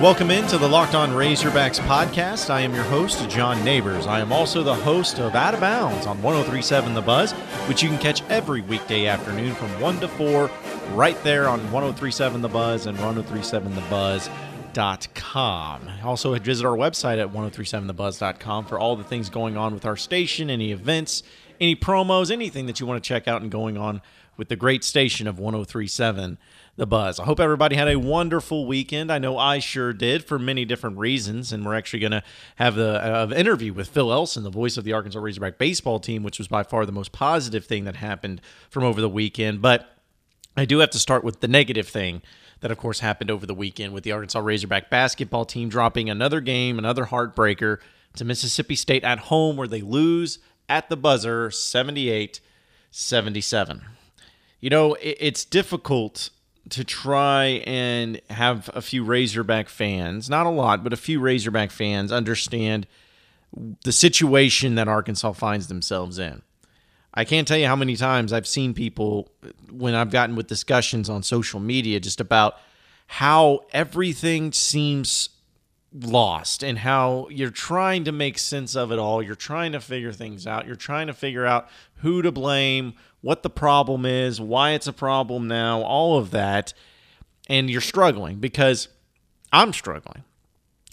Welcome into the Locked On Razorbacks podcast. I am your host, John Neighbors. I am also the host of Out of Bounds on 1037 The Buzz, which you can catch every weekday afternoon from 1 to 4 right there on 1037 The Buzz and 1037thebuzz.com. Also, visit our website at 1037thebuzz.com for all the things going on with our station, any events, any promos, anything that you want to check out and going on with the great station of 1037 The Buzz. I hope everybody had a wonderful weekend. I know I sure did for many different reasons. And we're actually going to have the uh, interview with Phil Elson, the voice of the Arkansas Razorback baseball team, which was by far the most positive thing that happened from over the weekend. But I do have to start with the negative thing that, of course, happened over the weekend with the Arkansas Razorback basketball team dropping another game, another heartbreaker to Mississippi State at home, where they lose at the buzzer 78 77 you know, it's difficult to try and have a few Razorback fans, not a lot, but a few Razorback fans understand the situation that Arkansas finds themselves in. I can't tell you how many times I've seen people when I've gotten with discussions on social media just about how everything seems lost and how you're trying to make sense of it all. You're trying to figure things out. You're trying to figure out who to blame, what the problem is, why it's a problem now, all of that. And you're struggling because I'm struggling.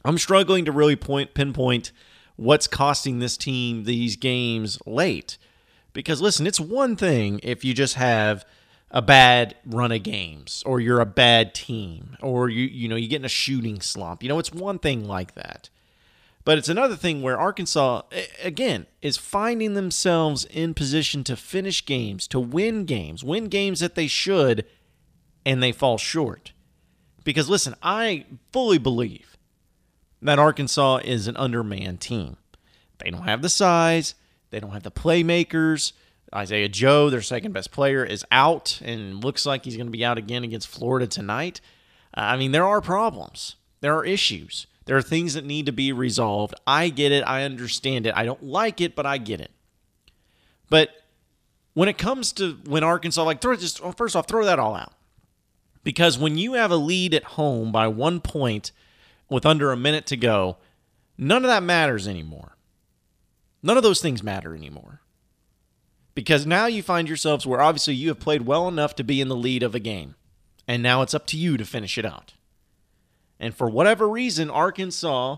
I'm struggling to really point pinpoint what's costing this team these games late. Because listen, it's one thing if you just have a bad run of games or you're a bad team or you you know you get in a shooting slump. You know, it's one thing like that. But it's another thing where Arkansas, again, is finding themselves in position to finish games, to win games, win games that they should, and they fall short. Because listen, I fully believe that Arkansas is an undermanned team. They don't have the size, they don't have the playmakers. Isaiah Joe, their second best player, is out and looks like he's going to be out again against Florida tonight. I mean, there are problems, there are issues. There are things that need to be resolved. I get it. I understand it. I don't like it, but I get it. But when it comes to when Arkansas, like, throw just well, first off, throw that all out. Because when you have a lead at home by one point with under a minute to go, none of that matters anymore. None of those things matter anymore. Because now you find yourselves where obviously you have played well enough to be in the lead of a game. And now it's up to you to finish it out. And for whatever reason, Arkansas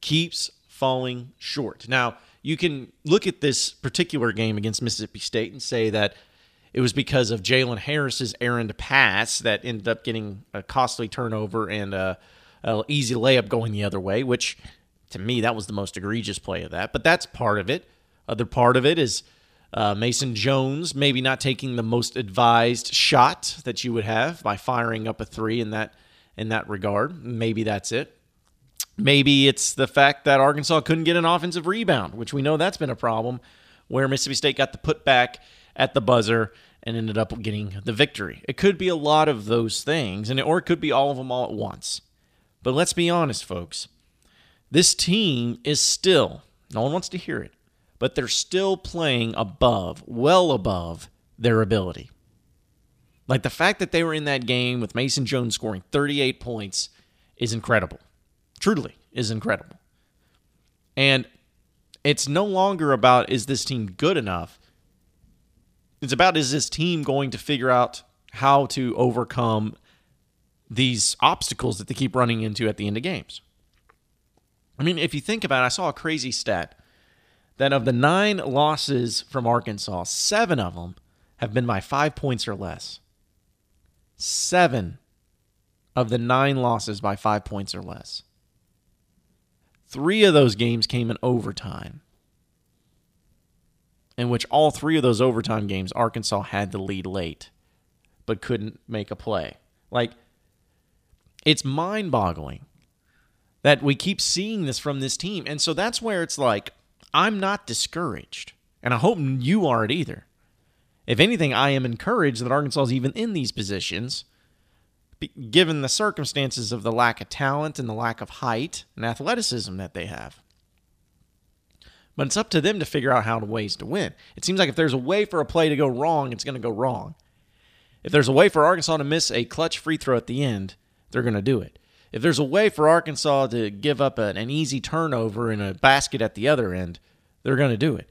keeps falling short. Now, you can look at this particular game against Mississippi State and say that it was because of Jalen Harris's errant pass that ended up getting a costly turnover and a, a easy layup going the other way, which to me, that was the most egregious play of that. But that's part of it. Other part of it is uh, Mason Jones maybe not taking the most advised shot that you would have by firing up a three in that in that regard. Maybe that's it. Maybe it's the fact that Arkansas couldn't get an offensive rebound, which we know that's been a problem, where Mississippi State got the put back at the buzzer and ended up getting the victory. It could be a lot of those things, and it, or it could be all of them all at once. But let's be honest, folks. This team is still, no one wants to hear it, but they're still playing above, well above their ability. Like the fact that they were in that game with Mason Jones scoring 38 points is incredible. Truly is incredible. And it's no longer about is this team good enough? It's about is this team going to figure out how to overcome these obstacles that they keep running into at the end of games. I mean, if you think about it, I saw a crazy stat that of the nine losses from Arkansas, seven of them have been by five points or less seven of the nine losses by five points or less. Three of those games came in overtime, in which all three of those overtime games, Arkansas had the lead late, but couldn't make a play. Like, it's mind boggling that we keep seeing this from this team. And so that's where it's like, I'm not discouraged. And I hope you aren't either. If anything, I am encouraged that Arkansas is even in these positions, given the circumstances of the lack of talent and the lack of height and athleticism that they have. But it's up to them to figure out how to ways to win. It seems like if there's a way for a play to go wrong, it's going to go wrong. If there's a way for Arkansas to miss a clutch free throw at the end, they're going to do it. If there's a way for Arkansas to give up an, an easy turnover in a basket at the other end, they're going to do it.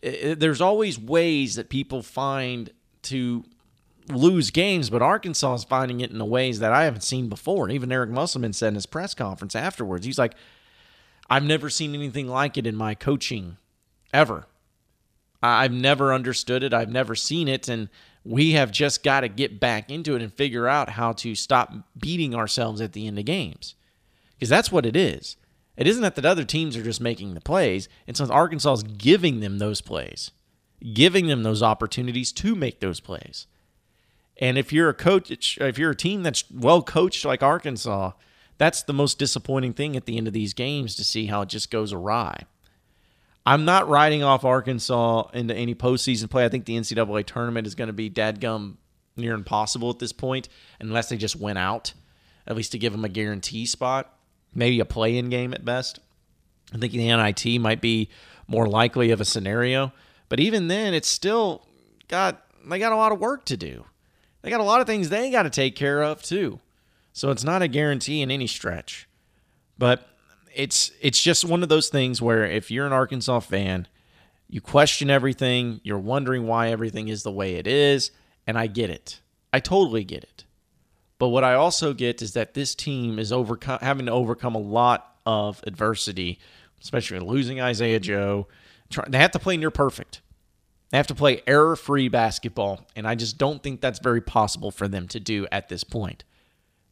it. There's always ways that people find to lose games, but Arkansas is finding it in the ways that I haven't seen before. And even Eric Musselman said in his press conference afterwards, he's like, I've never seen anything like it in my coaching ever. I've never understood it. I've never seen it. And we have just got to get back into it and figure out how to stop beating ourselves at the end of games. Because that's what it is. It isn't that the other teams are just making the plays, it's that Arkansas is giving them those plays, giving them those opportunities to make those plays. And if you're a coach, if you're a team that's well coached like Arkansas, that's the most disappointing thing at the end of these games to see how it just goes awry. I'm not riding off Arkansas into any postseason play. I think the NCAA tournament is going to be dadgum near impossible at this point, unless they just went out, at least to give them a guarantee spot, maybe a play-in game at best. I think the NIT might be more likely of a scenario, but even then, it's still got they got a lot of work to do. They got a lot of things they got to take care of too. So it's not a guarantee in any stretch. But it's it's just one of those things where if you're an Arkansas fan, you question everything, you're wondering why everything is the way it is, and I get it. I totally get it. But what I also get is that this team is overcome having to overcome a lot of adversity, especially losing Isaiah Joe. They have to play near perfect. They have to play error free basketball, and I just don't think that's very possible for them to do at this point.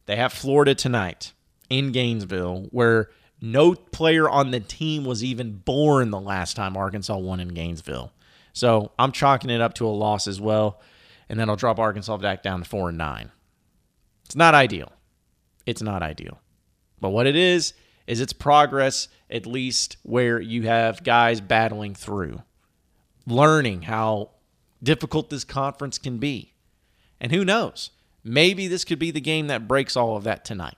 They have Florida tonight in Gainesville, where no player on the team was even born the last time Arkansas won in Gainesville. So I'm chalking it up to a loss as well, and then I'll drop Arkansas back down to four and nine. It's not ideal. It's not ideal. But what it is, is it's progress, at least where you have guys battling through learning how difficult this conference can be. And who knows? Maybe this could be the game that breaks all of that tonight.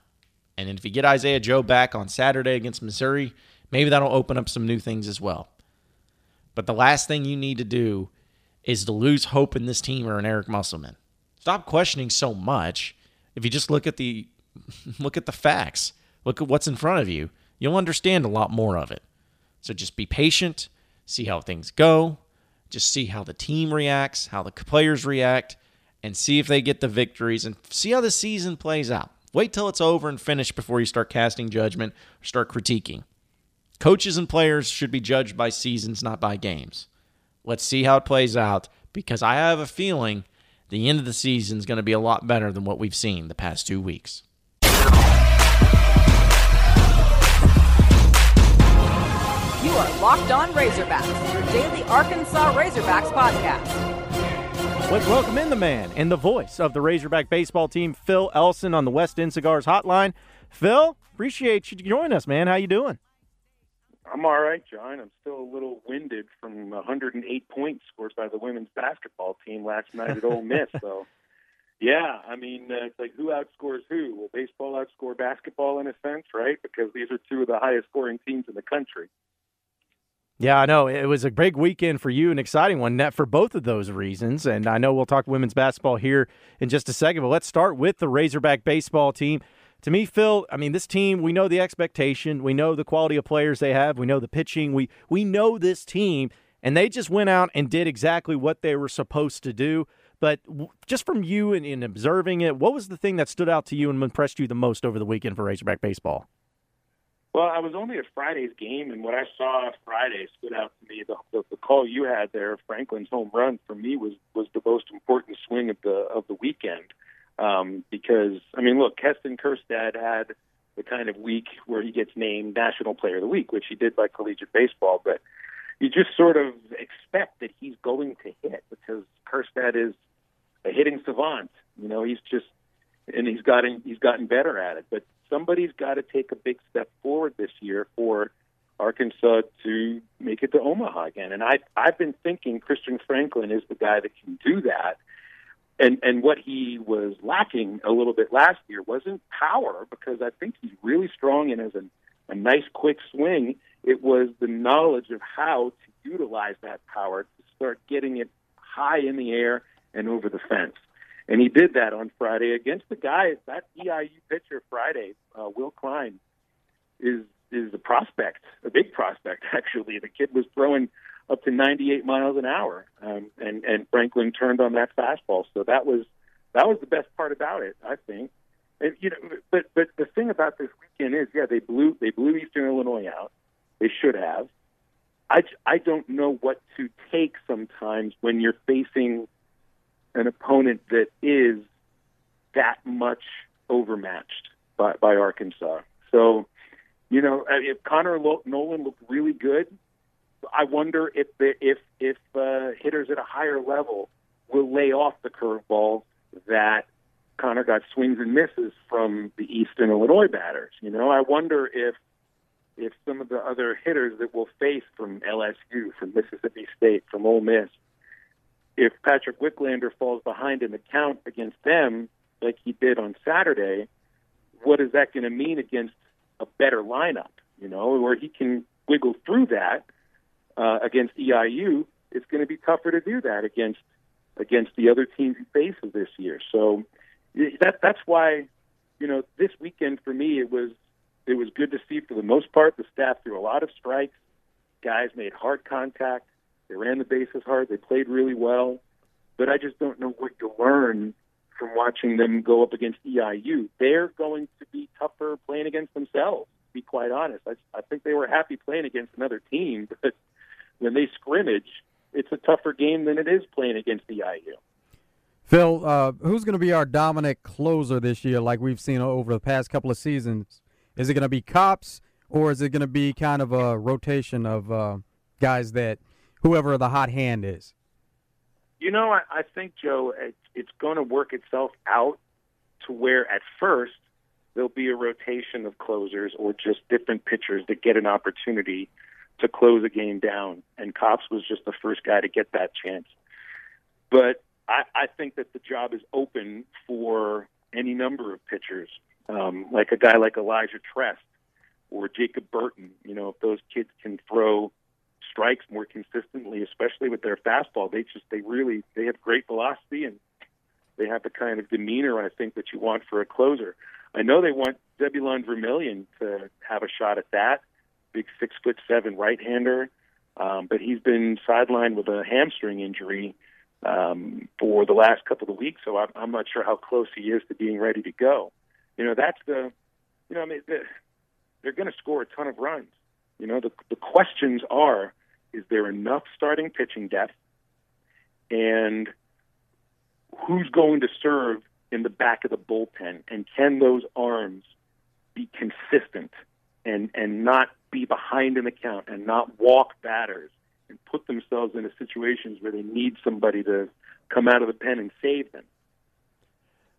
And if you get Isaiah Joe back on Saturday against Missouri, maybe that'll open up some new things as well. But the last thing you need to do is to lose hope in this team or in Eric Musselman. Stop questioning so much. If you just look at the look at the facts, look at what's in front of you, you'll understand a lot more of it. So just be patient, see how things go, just see how the team reacts, how the players react, and see if they get the victories and see how the season plays out. Wait till it's over and finished before you start casting judgment or start critiquing. Coaches and players should be judged by seasons, not by games. Let's see how it plays out because I have a feeling the end of the season is going to be a lot better than what we've seen the past two weeks. You are Locked On Razorbacks, your daily Arkansas Razorbacks podcast. Let's welcome in the man and the voice of the Razorback baseball team, Phil Elson, on the West End Cigars hotline. Phil, appreciate you joining us, man. How you doing? I'm all right, John. I'm still a little winded from 108 points scored by the women's basketball team last night at Ole Miss. So, yeah, I mean, uh, it's like who outscores who? Will baseball outscore basketball in a sense, right? Because these are two of the highest scoring teams in the country. Yeah, I know. It was a big weekend for you, an exciting one net for both of those reasons. And I know we'll talk women's basketball here in just a second, but let's start with the Razorback baseball team. To me, Phil, I mean, this team, we know the expectation. We know the quality of players they have. We know the pitching. We we know this team, and they just went out and did exactly what they were supposed to do. But just from you and in observing it, what was the thing that stood out to you and impressed you the most over the weekend for Razorback baseball? Well, I was only at Friday's game, and what I saw Friday stood out to me. The, the, the call you had there, Franklin's home run, for me was was the most important swing of the of the weekend. Um, because I mean, look, Heston Kjerstad had the kind of week where he gets named National Player of the Week, which he did by collegiate baseball, but you just sort of expect that he's going to hit because Kjerstad is a hitting savant. You know, he's just and he's gotten he's gotten better at it. But somebody's got to take a big step forward this year for Arkansas to make it to Omaha again. And I I've been thinking Christian Franklin is the guy that can do that. And and what he was lacking a little bit last year wasn't power because I think he's really strong and has a, a nice quick swing. It was the knowledge of how to utilize that power to start getting it high in the air and over the fence. And he did that on Friday against the guy. That EIU pitcher Friday, uh, Will Klein, is is a prospect, a big prospect actually. The kid was throwing up to 98 miles an hour, um, and and Franklin turned on that fastball. So that was that was the best part about it, I think. And you know, but but the thing about this weekend is, yeah, they blew they blew Eastern Illinois out. They should have. I I don't know what to take sometimes when you're facing an opponent that is that much overmatched by by Arkansas. So, you know, if Connor Noland looked really good, I wonder if the, if if uh, hitters at a higher level will lay off the curveball that Connor got swings and misses from the Eastern Illinois batters. You know, I wonder if if some of the other hitters that we'll face from LSU, from Mississippi State, from Ole Miss, if Patrick Wicklander falls behind in the count against them, like he did on Saturday, what is that going to mean against a better lineup? You know, where he can wiggle through that uh, against EIU, it's going to be tougher to do that against against the other teams he faces this year. So that that's why, you know, this weekend for me it was it was good to see for the most part the staff threw a lot of strikes. Guys made hard contact. They ran the bases hard. They played really well. But I just don't know what you learn from watching them go up against EIU. They're going to be tougher playing against themselves. To be quite honest, I, I think they were happy playing against another team, but when they scrimmage, it's a tougher game than it is playing against EIU. Phil, uh, who's going to be our dominant closer this year, like we've seen over the past couple of seasons? Is it going to be Kopps, or is it going to be kind of a rotation of uh, guys that whoever the hot hand is? You know, I, I think Joe, it, it's going to work itself out to where at first there'll be a rotation of closers or just different pitchers that get an opportunity to close a game down. And Kopps was just the first guy to get that chance. But I, I think that the job is open for any number of pitchers, um, like a guy like Elijah Trest or Jacob Burton. You know, if those kids can throw strikes more consistently, especially with their fastball, they just they really they have great velocity and they have the kind of demeanor I think that you want for a closer. I know they want Zebulon Vermillion to have a shot at that big six foot seven right hander, um, but he's been sidelined with a hamstring injury um, for the last couple of weeks. So I'm, I'm not sure how close he is to being ready to go. You know, that's the, you know, I mean, the, they're going to score a ton of runs. You know, the the questions are: is there enough starting pitching depth, and who's going to serve in the back of the bullpen, and can those arms be consistent and and not be behind in the count and not walk batters and put themselves into situations where they need somebody to come out of the pen and save them.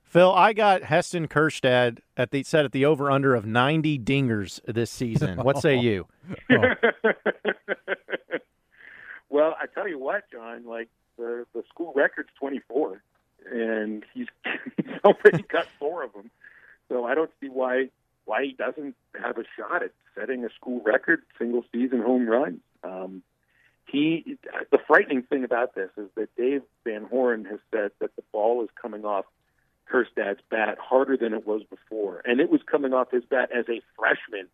Phil, I got Heston Kjerstad at the set at the over under of 90 dingers this season. What say you? well, I tell you what, John, like the the school record's 24 and he's, he's already got four of them. So I don't see why why he doesn't have a shot at setting a school record single season home run. Um, he, the frightening thing about this is that Dave Van Horn has said that the ball is coming off Kjerstad's bat harder than it was before, and it was coming off his bat as a freshman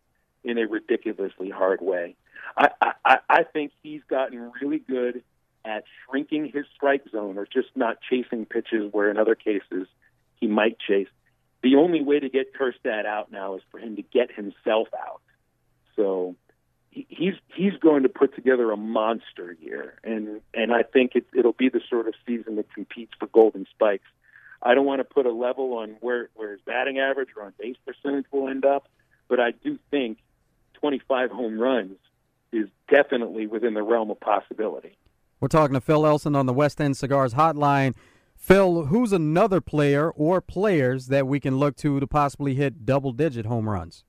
in a ridiculously hard way. I, I, I think he's gotten really good at shrinking his strike zone or just not chasing pitches where in other cases he might chase the only way to get Kjerstad out now is for him to get himself out. So he's he's going to put together a monster year, and and I think it, it'll be the sort of season that competes for Golden Spikes. I don't want to put a level on where where his batting average or on base percentage will end up, but I do think 25 home runs is definitely within the realm of possibility. We're talking to Phil Elson on the West End Cigars Hotline. Phil, who's another player or players that we can look to to possibly hit double digit home runs?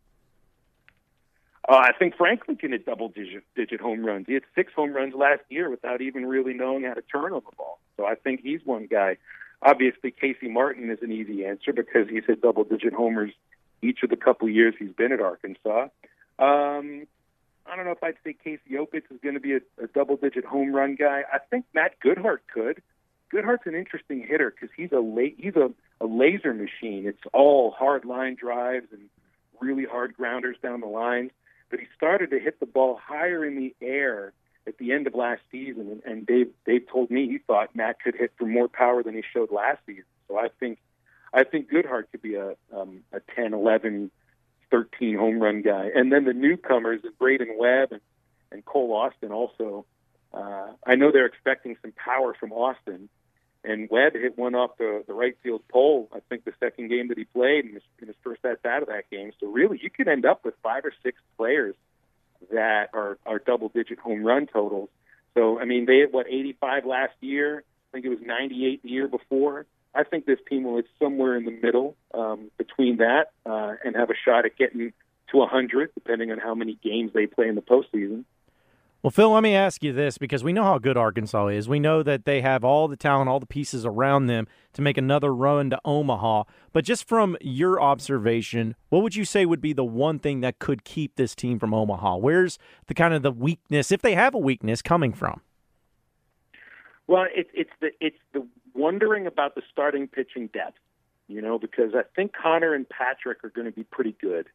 Uh, I think Franklin can hit double digit, digit home runs. He had six home runs last year without even really knowing how to turn on the ball. So I think he's one guy. Obviously, Casey Martin is an easy answer because he's hit double digit homers each of the couple years he's been at Arkansas. Um, I don't know if I'd say Casey Opitz is going to be a, a double digit home run guy. I think Matt Goodheart could Goodheart's an interesting hitter because he's a la- he's a, a laser machine. It's all hard line drives and really hard grounders down the line. But he started to hit the ball higher in the air the end of last season, and, and Dave Dave told me he thought Matt could hit for more power than he showed last season. So I think I think Goodheart could be a um, a 10, 11, 13 home run guy. And then the newcomers, Brayden Webb and, and Cole Austin, also. Uh, I know they're expecting some power from Austin, and Webb hit one off the, the right field pole. I think the second game that he played in his, in his first at bat of that game. So really, you could end up with five or six players that are are double digit home run totals. So I mean, they had what 85 last year. I think it was 98 the year before. I think this team will hit somewhere in the middle um, between that uh, and have a shot at getting to 100, depending on how many games they play in the postseason. Well, Phil, let me ask you this because we know how good Arkansas is. We know that they have all the talent, all the pieces around them to make another run to Omaha. But just from your observation, what would you say would be the one thing that could keep this team from Omaha? Where's the kind of the weakness, if they have a weakness, coming from? Well, it's it's the it's the wondering about the starting pitching depth, you know, because I think Connor and Patrick are going to be pretty good.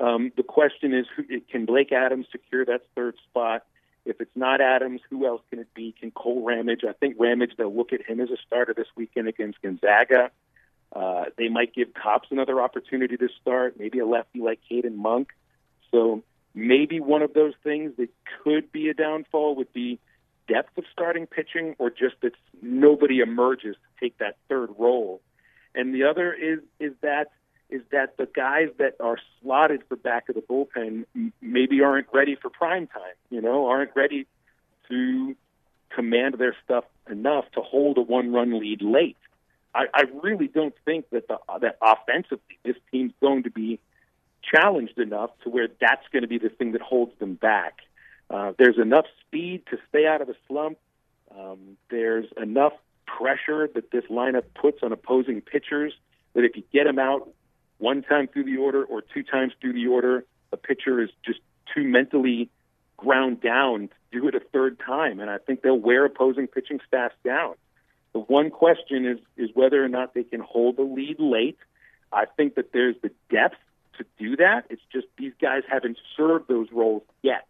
Um, the question is, who, can Blake Adams secure that third spot? If it's not Adams, who else can it be? Can Kole Ramage? I think Ramage, they'll look at him as a starter this weekend against Gonzaga. Uh, they might give Kopps another opportunity to start, maybe a lefty like Caden Monke. So maybe one of those things that could be a downfall would be depth of starting pitching or just that nobody emerges to take that third role. And the other is is that is that the guys that are slotted for back of the bullpen maybe aren't ready for prime time, you know, aren't ready to command their stuff enough to hold a one run lead late. I, I really don't think that the that offensively this team's going to be challenged enough to where that's going to be the thing that holds them back. Uh, there's enough speed to stay out of the slump. Um, there's enough pressure that this lineup puts on opposing pitchers that if you get them out one time through the order or two times through the order, a pitcher is just too mentally ground down to do it a third time. And I think they'll wear opposing pitching staffs down. The one question is is whether or not they can hold the lead late. I think that there's the depth to do that. It's just these guys haven't served those roles yet.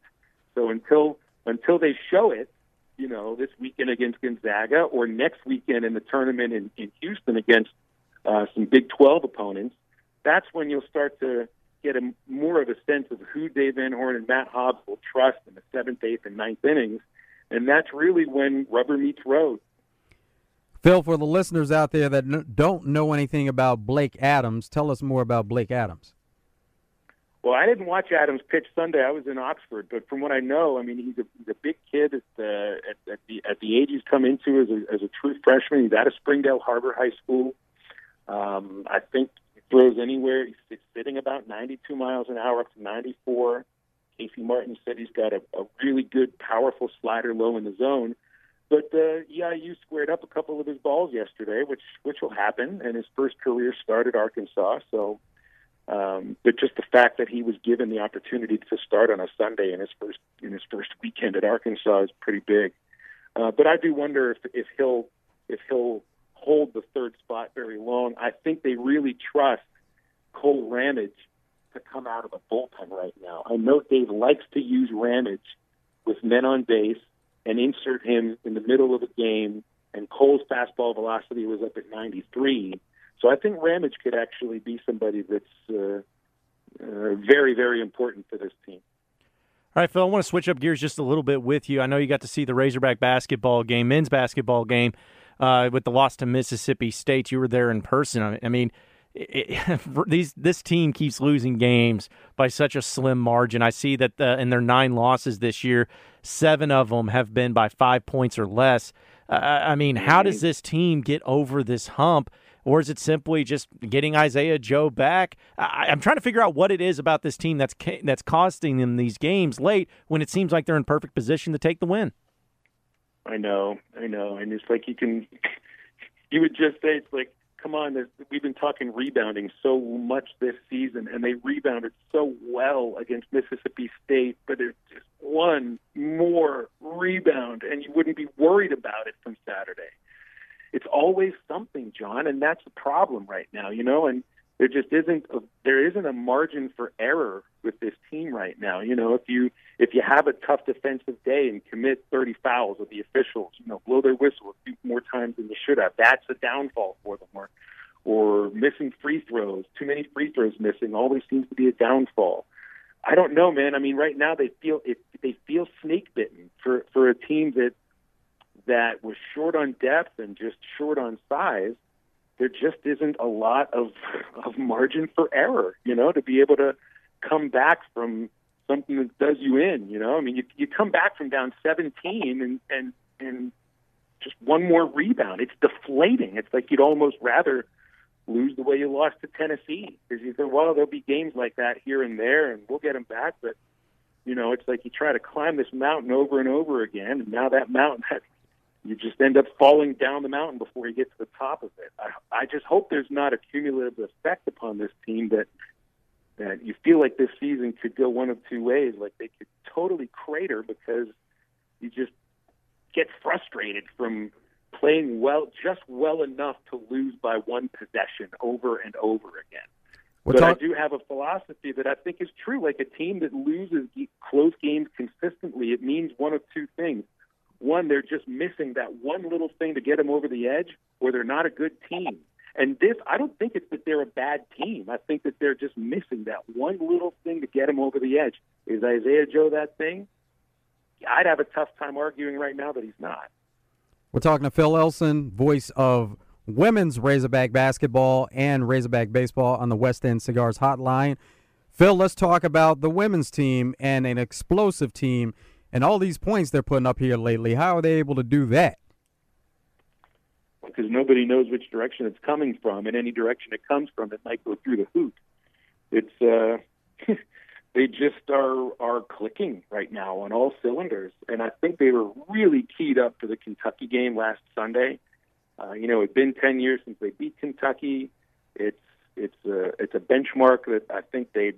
So until until they show it, you know, this weekend against Gonzaga or next weekend in the tournament in, in Houston against uh, some Big 12 opponents, that's when you'll start to get a more of a sense of who Dave Van Horn and Matt Hobbs will trust in the seventh, eighth, and ninth innings, and that's really when rubber meets road. Phil, for the listeners out there that don't know anything about Blake Adams, tell us more about Blake Adams. Well, I didn't watch Adams pitch Sunday. I was in Oxford, but from what I know, I mean, he's a, he's a big kid at the at, at the at the age he's come into as a as a true freshman. He's out of Springdale Har-Ber High School. Um, I think throws anywhere. He's sitting about 92 miles an hour up to 94. Casey Martin said he's got a, a really good, powerful slider low in the zone. But uh, EIU squared up a couple of his balls yesterday, which which will happen. And his first career start at Arkansas, so um, but just the fact that he was given the opportunity to start on a Sunday in his first in his first weekend at Arkansas is pretty big. Uh, but I do wonder if if he'll if he'll hold the third spot very long. I think they really trust Kole Ramage to come out of the bullpen right now. I know Dave likes to use Ramage with men on base and insert him in the middle of a game. And Cole's fastball velocity was up at 93 so I think Ramage could actually be somebody that's uh, uh, very, very important for this team. All right, Phil, I want to switch up gears just a little bit with you. I know you got to see the Razorback basketball game, men's basketball game, uh, with the loss to Mississippi State. You were there in person. I mean, it, these this team keeps losing games by such a slim margin. I see that the, in their nine losses this year, seven of them have been by five points or less. Uh, I mean, how does this team get over this hump? or is it simply just getting Isaiah Joe back? I, am trying to figure out what it is about this team that's that's costing them these games late when it seems like they're in perfect position to take the win. I know, I know, and it's like you can, you would just say it's like, come on, we've been talking rebounding so much this season, and they rebounded so well against Mississippi State, but it's just one more rebound, and you wouldn't be worried about it from Saturday it's always something, John, and that's the problem right now, you know. And there just isn't a, there isn't a margin for error with this team right now. You know, if you if you have a tough defensive day and commit 30 fouls with the officials, you know, blow their whistle a few more times than you should have, that's a downfall for them. Or or missing free throws, too many free throws missing, always seems to be a downfall. I don't know, man. I mean, right now they feel it, they feel snake bitten for for a team that that was short on depth and just short on size there just isn't a lot of of margin for error, you know, to be able to come back from something that does you in, you know. I mean, you you come back from down 17 and and and just one more rebound. It's deflating. It's like you'd almost rather lose the way you lost to Tennessee because you think, well, there'll be games like that here and there, and we'll get them back. But you know, it's like you try to climb this mountain over and over again, and now that mountain that you just end up falling down the mountain before you get to the top of it. I, I just hope there's not a cumulative effect upon this team that that you feel like this season could go one of two ways. Like they could totally crater because you just get frustrated from playing well, just well enough to lose by one possession over and over again. We're but talk- I do have a philosophy that I think is true. Like a team that loses close games consistently, it means one of two things one, they're just missing that one little thing to get them over the edge, or they're not a good team. And this, I don't think it's that they're a bad team. I think that they're just missing that one little thing to get them over the edge. Is Isaiah Joe that thing? I'd have a tough time arguing right now that he's not. We're talking to Phil Elson, voice of women's Razorback basketball and Razorback baseball on the West End Cigars Hotline. Phil, let's talk about the women's team and an explosive team and all these points they're putting up here lately. How are they able to do that? Because nobody knows which direction it's coming from, and any direction it comes from, it might go through the hoop. It's uh, they just are are clicking right now on all cylinders, and I think they were really keyed up for the Kentucky game last Sunday. Uh, you know, it's been ten years since they beat Kentucky. It's it's a it's a benchmark that I think they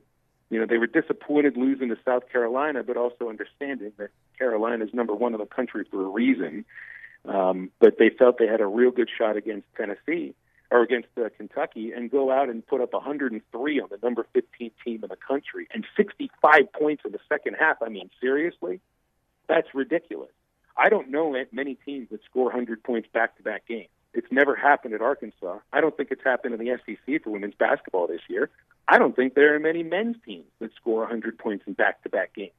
you know, they were disappointed losing to South Carolina, but also understanding that Carolina is number one in the country for a reason. Um, but they felt they had a real good shot against Tennessee or against uh, Kentucky and go out and put up 103 on the number 15 team in the country and 65 points in the second half. I mean, seriously? That's ridiculous. I don't know many teams that score 100 points back to back games. It's never happened at Arkansas. I don't think it's happened in the SEC for women's basketball this year. I don't think there are many men's teams that score 100 points in back-to-back games.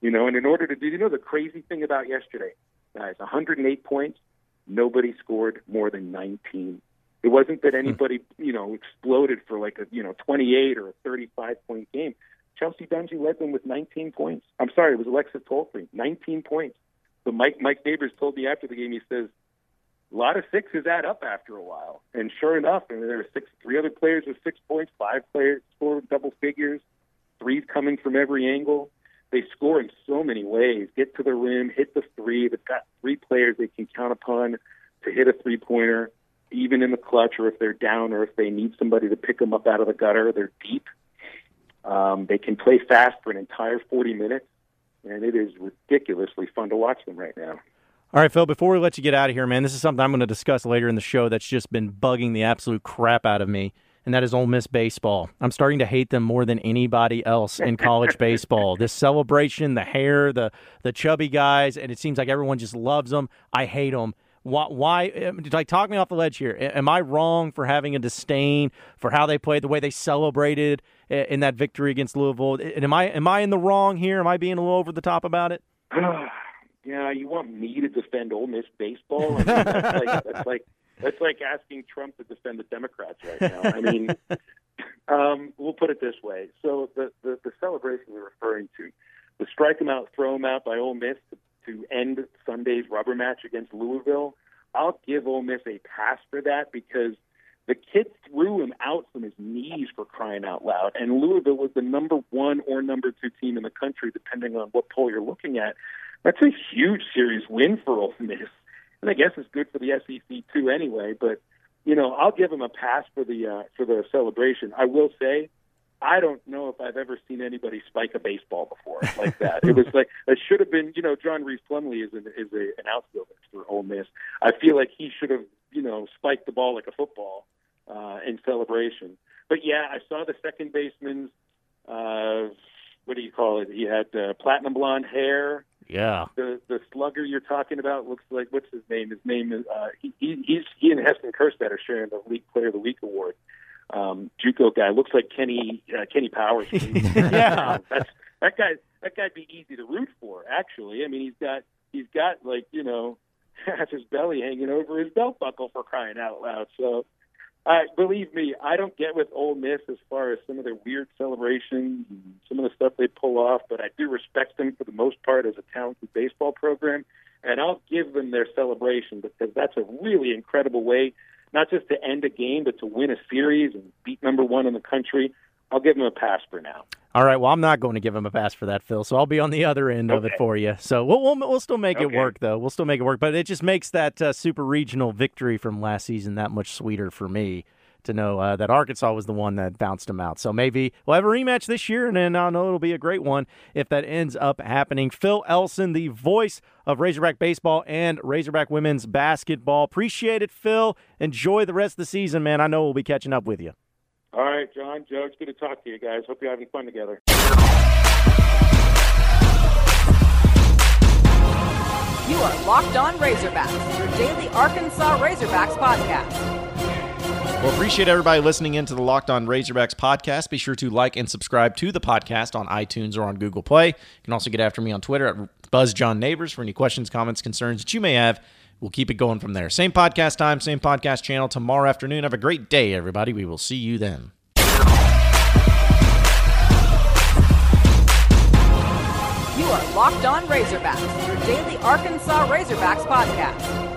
You know, and in order to do, you know, the crazy thing about yesterday, guys, 108 points, nobody scored more than 19. It wasn't that hmm. anybody, you know, exploded for like a, you know, 28 or a 35 point game. Chelsea Dungee led them with 19 points. I'm sorry, it was Alexa Tolefree, 19 points. So Mike Mike Neighbors told me after the game, he says, a lot of sixes add up after a while. And sure enough, I mean, there were six, three other players with six points, five players scored double figures, threes coming from every angle. They score in so many ways. Get to the rim, hit the three. They've got three players they can count upon to hit a three pointer, even in the clutch, or if they're down, or if they need somebody to pick them up out of the gutter. They're deep. Um, they can play fast for an entire 40 minutes, and it is ridiculously fun to watch them right now. All right, Phil, before we let you get out of here, man, this is something I'm going to discuss later in the show that's just been bugging the absolute crap out of me, and that is Ole Miss baseball. I'm starting to hate them more than anybody else in college baseball. This celebration, the hair, the the chubby guys, and it seems like everyone just loves them. I hate them. Why, why like talk me off the ledge here am i wrong for having a disdain for how they played the way they celebrated in that victory against louisville am i am i in the wrong here am i being a little over the top about it yeah, you want me to defend Ole Miss baseball? I mean, that's like that's like that's like asking Trump to defend the Democrats right now. I mean, um, we'll put it this way. So the, the the celebration we're referring to, the strike them out, throw them out by Ole Miss to, to end Sunday's rubber match against Louisville. I'll give Ole Miss a pass for that because the kid threw him out from his knees for crying out loud. And Louisville was the number one or number two team in the country, depending on what poll you're looking at. That's a huge series win for Ole Miss, and I guess it's good for the SEC too, anyway. But you know, I'll give them a pass for the uh, for the celebration. I will say, I don't know if I've ever seen anybody spike a baseball before like that. it was like it should have been. You know, John Rhys Plumlee is an is a, an outfielder for Ole Miss. I feel like he should have you know spiked the ball like a football uh, in celebration. But yeah, I saw the second baseman's. Uh, what do you call it? He had uh, platinum blonde hair. Yeah. The the slugger you're talking about looks like what's his name? His name is uh, he, he he's he and Heston Kjerstad are sharing the League Player of the Week award. Um, JUCO guy looks like Kenny uh, Kenny Powers. yeah, that's that guy. That guy'd be easy to root for. Actually, I mean, he's got he's got like you know half his belly hanging over his belt buckle for crying out loud. So uh, believe me, I don't get with Ole Miss as far as some of their weird celebrations and some of the stuff they pull off, but I do respect them for the most part as a talented baseball program, and I'll give them their celebration because that's a really incredible way, not just to end a game, but to win a series and beat number one in the country. I'll give them a pass for now. All right. Well, I'm not going to give him a pass for that, Phil. So I'll be on the other end of it for you. So we'll we'll, we'll still make okay. it work, though. We'll still make it work, but it just makes that uh, super regional victory from last season that much sweeter for me to know uh, that Arkansas was the one that bounced him out. So maybe we'll have a rematch this year, and then I know it'll be a great one if that ends up happening. Phil Elson, the voice of Razorback baseball and Razorback women's basketball. Appreciate it, Phil. Enjoy the rest of the season, man. I know we'll be catching up with you. All right, John, Joe, it's good to talk to you guys. Hope you're having fun together. You are Locked On Razorbacks, your daily Arkansas Razorbacks podcast. Well, appreciate everybody listening into the Locked On Razorbacks podcast. Be sure to like and subscribe to the podcast on iTunes or on Google Play. You can also get after me on Twitter at BuzzJohnNeighbors for any questions, comments, concerns that you may have. We'll keep it going from there. Same podcast time, same podcast channel tomorrow afternoon. Have a great day, everybody. We will see you then. You are Locked On Razorbacks, your daily Arkansas Razorbacks podcast